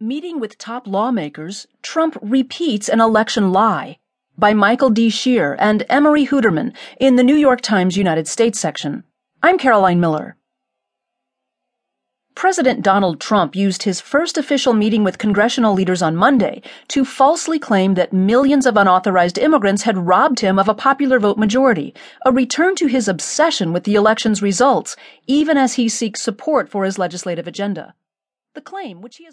Meeting with Top Lawmakers, Trump Repeats an Election Lie by Michael D. Shear and Emmarie Huetteman in the New York Times United States section. I'm Caroline Miller. President Donald Trump used his first official meeting with congressional leaders on Monday to falsely claim that millions of unauthorized immigrants had robbed him of a popular vote majority, a return to his obsession with the election's results, even as he seeks support for his legislative agenda. The claim, which he has